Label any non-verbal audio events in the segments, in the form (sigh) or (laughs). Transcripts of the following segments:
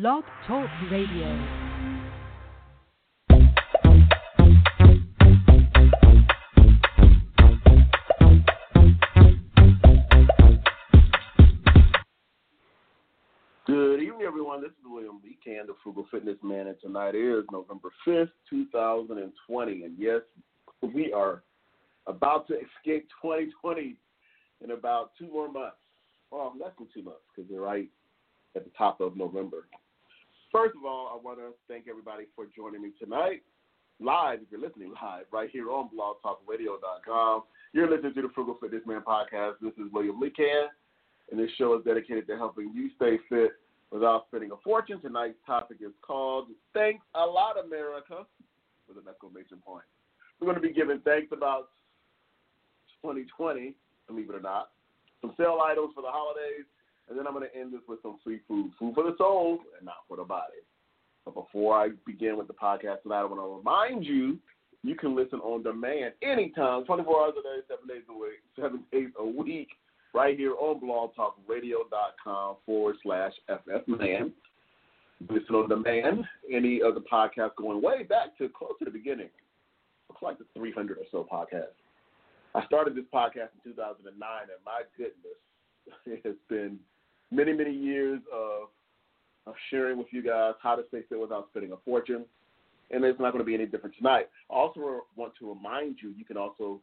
Blog Talk Radio. Good evening, everyone. This is William Lee Can, the Frugal Fitness Man, and tonight is November 5th, 2020. And yes, we are about to escape 2020 in about two more months. Well, less than two months because we're right at the top of November. First of all, I want to thank everybody for joining me tonight, live, if you're listening live, right here on blogtalkradio.com. You're listening to the Frugal Fitness Man podcast. This is William Lee Can and this show is dedicated to helping you stay fit without spending a fortune. Tonight's topic is called Thanks a Lot, America, with an exclamation point. We're going to be giving thanks about 2020, believe it or not, some sale items for the holidays, and then I'm going to end this with some free food, food for the soul and not for the body. But before I begin with the podcast tonight, I want to remind you you can listen on demand anytime, 24 hours a day, seven days a week, seven (laughs) days a week right here on blogtalkradio.com forward slash FFman. Listen on demand. Any of the podcasts going way back to close to the beginning. Looks like the 300 or so podcasts. I started this podcast in 2009, and my goodness, (laughs) it has been many, many years of, of sharing with you guys how to stay fit without spending a fortune. And it's not going to be any different tonight. I also want to remind you, you can also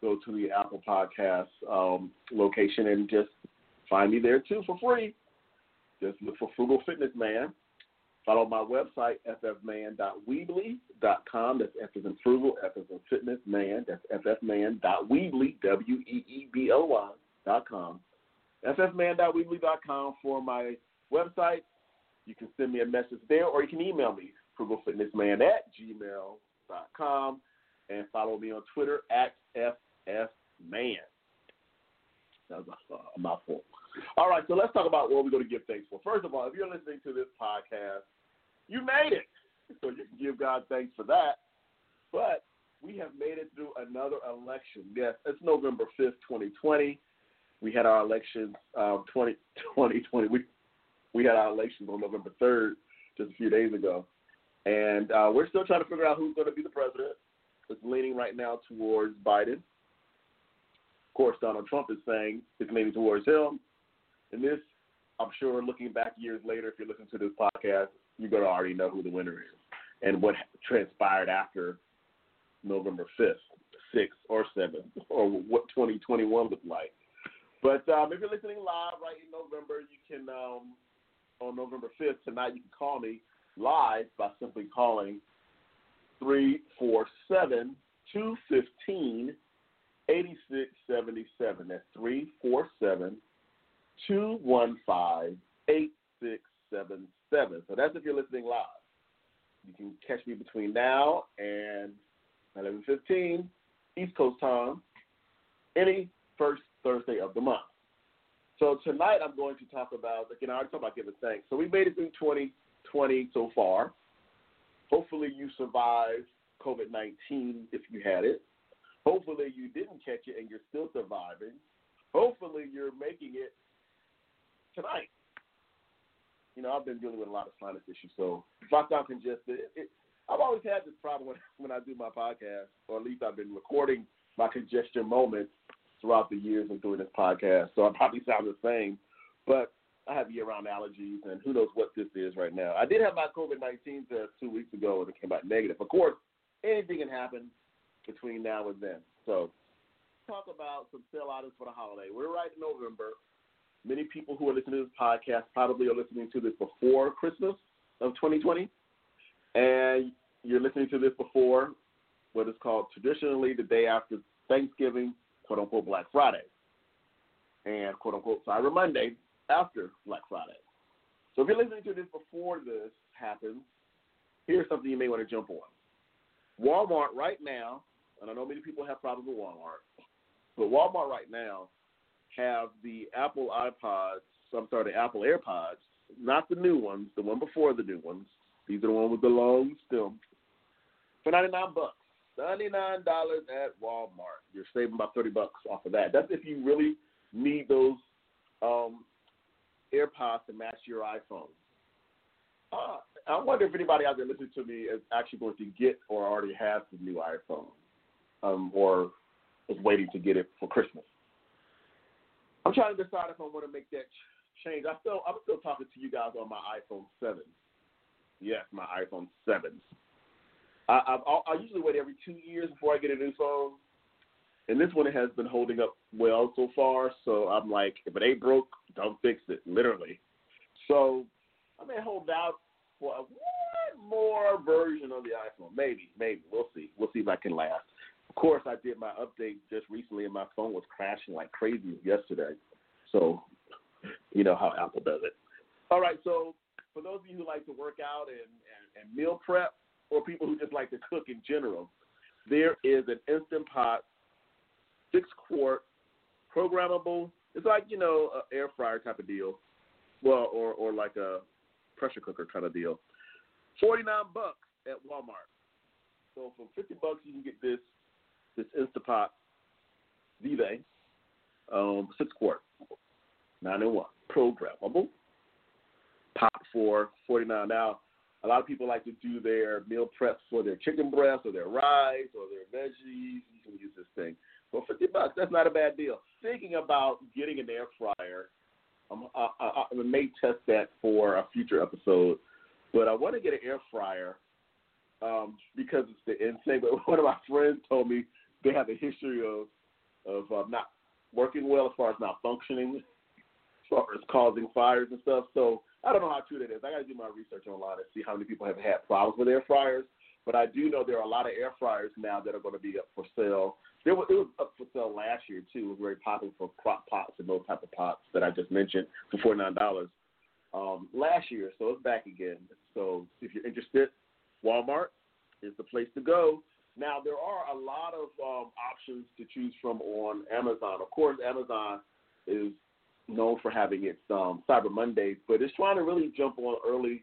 go to the Apple Podcast um, location and just find me there too for free. Just look for Frugal Fitness Man. Follow my website, ffman.weebly.com. That's F is in frugal, F is in fitness, man. That's ffman.weebly, W-E-E-B-L-Y dot com. ffman.weebly.com for my website. You can send me a message there or you can email me, frugalfitnessman at gmail.com. And follow me on Twitter at FFman. That was a mouthful. All right, so let's talk about what we're going to give thanks for. First of all, if you're listening to this podcast, you made it. (laughs) So you can give God thanks for that. But we have made it through another election. Yes, it's November 5th, 2020. We had our elections um, 20, (laughs) 2020. We, we had our elections on November 3rd, just a few days ago. And uh, we're still trying to figure out who's going to be the president. It's leaning right now towards Biden. Of course, Donald Trump is saying it's leaning towards him. And this, I'm sure, looking back years later, if you're listening to this podcast, you're going to already know who the winner is and what transpired after November 5th, 6th, or 7th, or what 2021 looked like. But um, if you're listening live right in November, you can, um, on November 5th, tonight, you can call me live by simply calling 347 215 8677. That's 347 215 8677. So that's if you're listening live. You can catch me between now and 11:15 East Coast time, any first Thursday of the month. So tonight I'm going to talk about again. I already talked about giving thanks. So we made it through 2020 so far. Hopefully you survived COVID 19 if you had it. Hopefully you didn't catch it and you're still surviving. Hopefully you're making it tonight. You know, I've been dealing with a lot of sinus issues, so if I sound congested, it, it, I've always had this problem when, (laughs) when I do my podcast, or at least I've been recording my congestion moments throughout the years of doing this podcast. So I probably sound the same, but I have year-round allergies, and who knows what this is right now. I did have my COVID-19 test two weeks ago, and it came out negative. Of course, anything can happen between now and then. So, talk about some sale items for the holiday. We're right in November. Many people who are listening to this podcast probably are listening to this before Christmas of 2020, and you're listening to this before what is called traditionally the day after Thanksgiving, quote unquote Black Friday, and quote unquote Cyber Monday after Black Friday. So if you're listening to this before this happens, here's something you may want to jump on. Walmart right now, and I know many people have problems with Walmart, but Walmart right now have the Apple iPods, I'm sorry, the Apple AirPods, not the new ones, the one before the new ones. These are the ones with the long stem. For 99 bucks. $99 at Walmart. You're saving about 30 bucks off of that. That's if you really need those um, AirPods to match your iPhone. Uh, I wonder if anybody out there listening to me is actually going to get or already has the new iPhone, um, or is waiting to get it for Christmas. I'm trying to decide if I want to make that change. I still, I'm still talking to you guys on my iPhone 7. Yes, my iPhone 7. I, I, I usually wait every two years before I get a new phone, and this one has been holding up well so far. So I'm like, if it ain't broke, don't fix it, literally. So I may hold out for one more version of the iPhone. Maybe, maybe. We'll see. We'll see if I can last. Of course, I did my update just recently, and my phone was crashing like crazy yesterday. So, you know how Apple does it. All right, so for those of you who like to work out and, and, and meal prep, or people who just like to cook in general, there is an Instant Pot six quart programmable. It's like you know, an air fryer type of deal, well, or or like a pressure cooker kind of deal. Forty nine bucks at Walmart. So for fifty bucks, you can get this this Instapot Vive, um, six quart, nine in one, programmable. Pot for forty nine. Now, a lot of people like to do their meal preps for their chicken breast or their rice or their veggies. You can use this thing for fifty bucks. That's not a bad deal. Thinking about getting an air fryer, um, I, I, I may test that for a future episode. But I want to get an air fryer um, because it's the insane. But (laughs) one of my friends told me they have a history of of uh, not working well as far as not functioning, as far as causing fires and stuff. So I don't know how true that is. I got to do my research online and see how many people have had problems with air fryers. But I do know there are a lot of air fryers now that are going to be up for sale. There was, it was up for sale last year too. It was very popular for crock pots and those type of pots that I just mentioned for forty nine dollars um, last year. So it's back again. So if you're interested, Walmart is the place to go. Now there are a lot of um, options to choose from on Amazon. Of course, Amazon is known for having its um, Cyber Mondays, but it's trying to really jump on early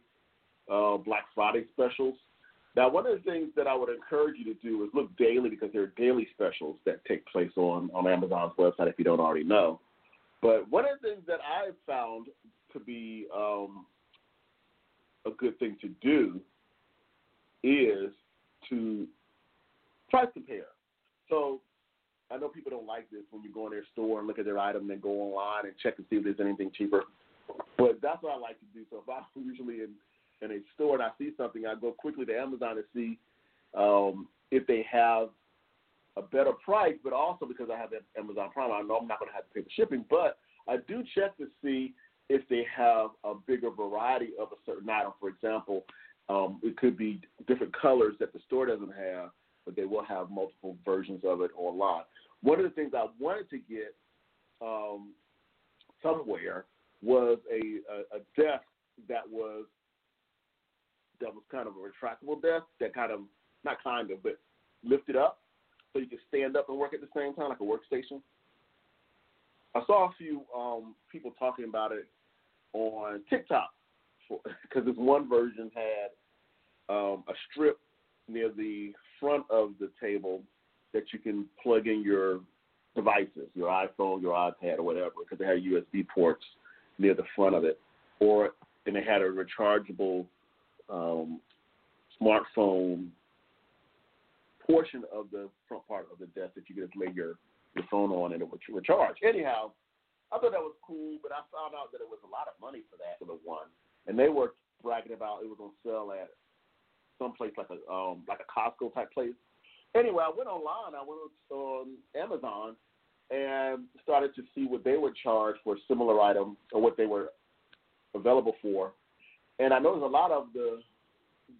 uh, Black Friday specials. Now, one of the things that I would encourage you to do is look daily because there are daily specials that take place on, on Amazon's website if you don't already know. But one of the things that I've found to be um, a good thing to do is to price compare. So I know people don't like this when you go in their store and look at their item and then go online and check and see if there's anything cheaper. But that's what I like to do. So if I'm (laughs) usually in, in a store and I see something, I go quickly to Amazon to see um, if they have a better price, but also because I have Amazon Prime, I know I'm not going to have to pay for shipping. But I do check to see if they have a bigger variety of a certain item. For example, um, it could be different colors that the store doesn't have, but they will have multiple versions of it online. One of the things I wanted to get um, somewhere was a, a, a desk that was that was kind of a retractable desk that kind of not kind of but lifted up so you could stand up and work at the same time like a workstation. I saw a few um, people talking about it on TikTok because (laughs) this one version had um, a strip near the front of the table that you can plug in your devices, your iPhone, your iPad, or whatever, because they had USB ports near the front of it, or and they had a rechargeable um, smartphone portion of the front part of the desk that you could just lay your your phone on and it would recharge. Anyhow, I thought that was cool, but I found out that it was a lot of money for that for the one, and they were bragging about it was on sale at some place like a um like a Costco type place. Anyway, I went online. I went on Amazon and started to see what they would charge for a similar item or what they were available for. And I noticed a lot of the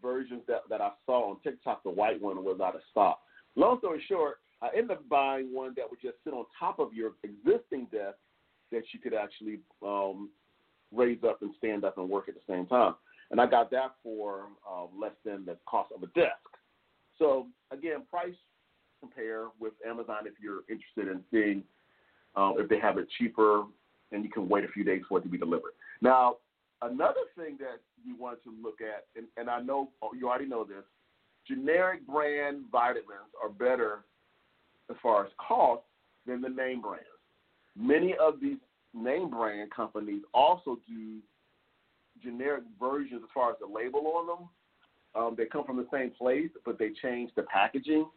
versions that, that I saw on TikTok, the white one was out of stock. Long story short, I ended up buying one that would just sit on top of your existing desk that you could actually um, raise up and stand up and work at the same time. And I got that for uh, less than the cost of a desk. So again, price compare with Amazon if you're interested in seeing um, if they have it cheaper and you can wait a few days for it to be delivered. Now, another thing that you want to look at, and, and I know oh, you already know this, generic brand vitamins are better as far as cost than the name brands. Many of these name brand companies also do generic versions as far as the label on them. Um, they come from the same place, but they change the packaging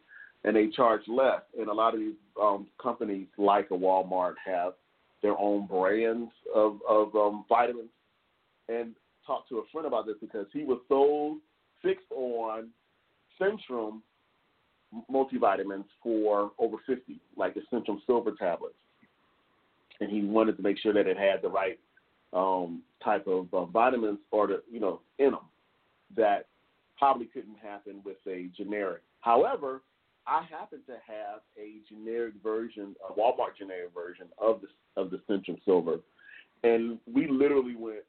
and they charge less. And a lot of these um, companies, like a Walmart, have their own brands of, of um, vitamins. And talked to a friend about this because he was so fixed on Centrum multivitamins for over 50, like the Centrum Silver tablets. And he wanted to make sure that it had the right um, type of uh, vitamins or the, you know, in them that probably couldn't happen with a generic. However, I happen to have a generic version, a Walmart generic version of the of the Centrum Silver, and we literally went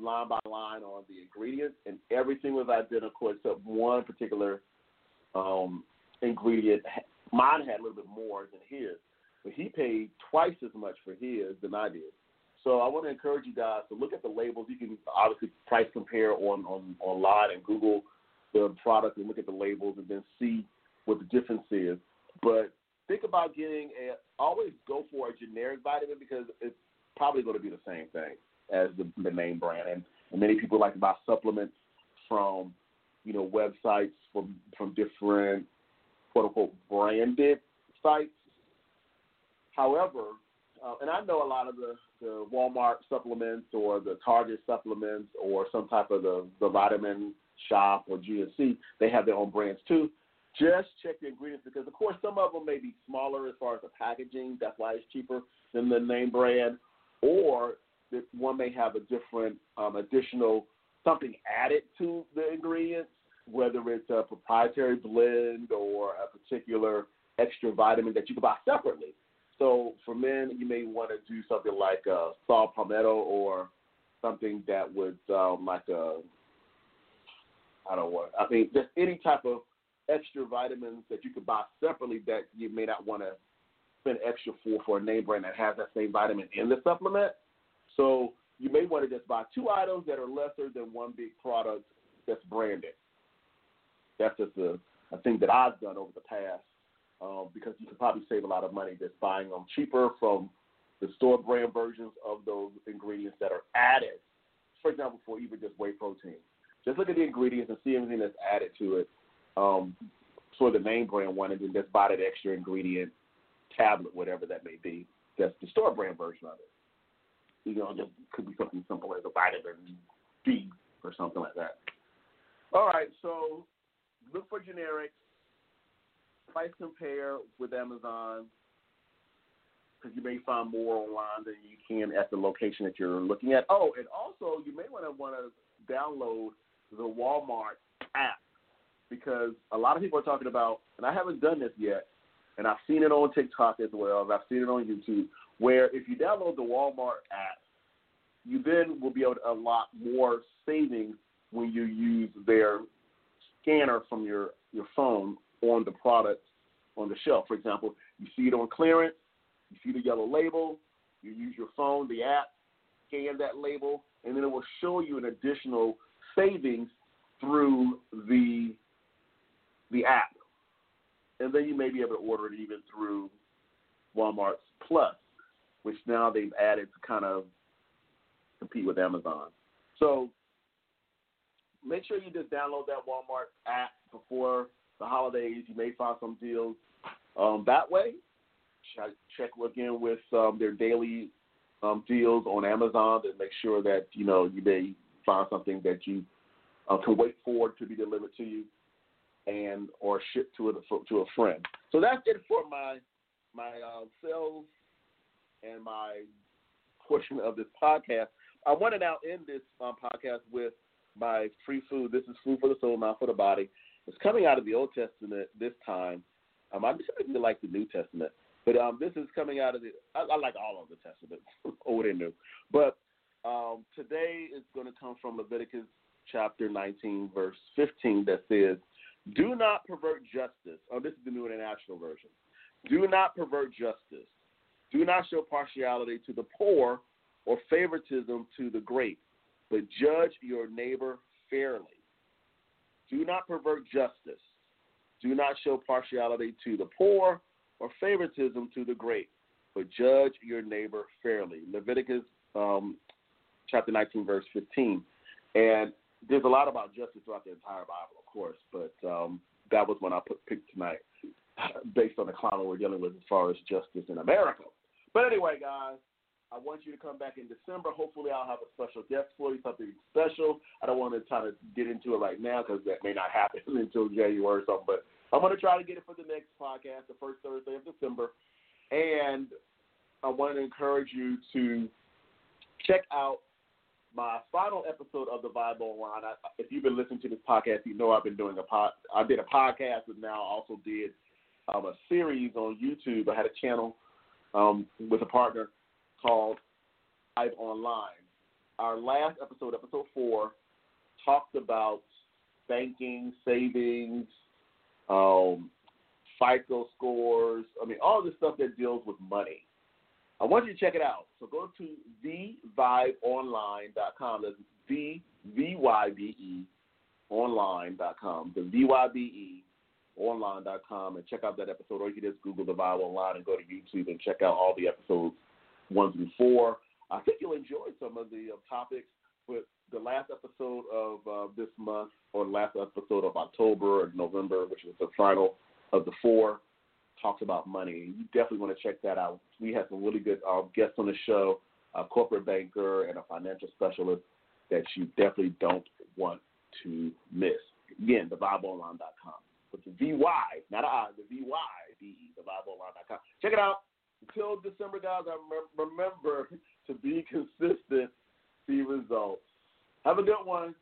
line by line on the ingredients, and everything was identical except one particular um, ingredient. Mine had a little bit more than his, but he paid twice as much for his than I did. So I want to encourage you guys to look at the labels. You can obviously price compare on, on online and Google the product and look at the labels and then see what the difference is. But think about getting a always go for a generic vitamin because it's probably going to be the same thing as the, the name brand. And, and many people like to buy supplements from you know websites from from different quote unquote branded sites. However, uh, and I know a lot of the, the Walmart supplements or the Target supplements or some type of the, the vitamin shop or GNC, they have their own brands too. Just check the ingredients because, of course, some of them may be smaller as far as the packaging. That's why it's cheaper than the name brand. Or that one may have a different um, additional something added to the ingredients, whether it's a proprietary blend or a particular extra vitamin that you can buy separately. So for men, you may want to do something like a saw palmetto or something that would um, like a I don't know. I mean, just any type of extra vitamins that you could buy separately that you may not want to spend extra for for a name brand that has that same vitamin in the supplement. So you may want to just buy two items that are lesser than one big product that's branded. That's just a, a thing that I've done over the past um, because you can probably save a lot of money just buying them cheaper from the store brand versions of those ingredients that are added. For example, for even just whey protein, just look at the ingredients and see everything that's added to it um, for the name brand one, and then just buy that extra ingredient tablet, whatever that may be. That's the store brand version of it. You know, just could be something simple as a vitamin D or something like that. All right, so look for generics. Price compare with Amazon because you may find more online than you can at the location that you're looking at. Oh, and also you may want to want to download the Walmart app because a lot of people are talking about, and I haven't done this yet, and I've seen it on TikTok as well, and I've seen it on YouTube, where if you download the Walmart app, you then will be able to unlock more savings when you use their scanner from your, your phone on the product on the shelf. For example, you see it on clearance, you see the yellow label, you use your phone, the app, scan that label, and then it will show you an additional savings through the the app, and then you may be able to order it even through Walmart's Plus, which now they've added to kind of compete with Amazon. So make sure you just download that Walmart app before the holidays. You may find some deals um, that way. Check again with um, their daily um, deals on Amazon to make sure that you know you may find something that you uh, can wait for to be delivered to you and or shipped to a to a friend. So that's it for my my uh, sales and my portion of this podcast. I want to now end this um, podcast with my free food. This is food for the soul, not for the body. It's coming out of the Old Testament this time. Um, I really like the New Testament, but um, this is coming out of the. I, I like all of the Testaments, (laughs) old and new. But um, today is going to come from Leviticus chapter 19, verse 15, that says, do not pervert justice. Oh, this is the New International Version. Do not pervert justice. Do not show partiality to the poor or favoritism to the great, but judge your neighbor fairly. Do not pervert justice. Do not show partiality to the poor or favoritism to the great, but judge your neighbor fairly. Leviticus um, chapter 19, verse 15. And there's a lot about justice throughout the entire Bible, of course, but um, that was one I put, picked tonight based on the climate we're dealing with as far as justice in America. But anyway, guys, I want you to come back in December. Hopefully, I'll have a special guest for you, something special. I don't want to try to get into it right now because that may not (laughs) happen until January or something. But I'm going to try to get it for the next podcast, the first Thursday of December. And I want to encourage you to check out my final episode of the Vybe Online. I, if you've been listening to this podcast, you know I've been doing a pod. I did a podcast, and now I also did um, a series on YouTube. I had a channel um, with a partner called Vybe Online. Our last episode, episode four, talked about banking, savings, um, FICO scores. I mean, all the stuff that deals with money. I want you to check it out. So go to thevybeonline.com. That's V V Y B E online.com. The V Y B E online.com and check out that episode, or you can just Google the Vybe Online and go to YouTube and check out all the episodes one through four. I think you'll enjoy some of the uh, topics. But the last episode of uh, this month, or the last episode of October or November, which was the final of the four, talks about money. You definitely want to check that out. We had some really good uh, guests on the show, a corporate banker and a financial specialist that you definitely don't want to miss. Again, thevybeonline.com. But the VY, not a I, the VY, the thevybeonline.com. Check it out. Until December, guys, I remember (laughs) to be consistent, see results. Have a good one.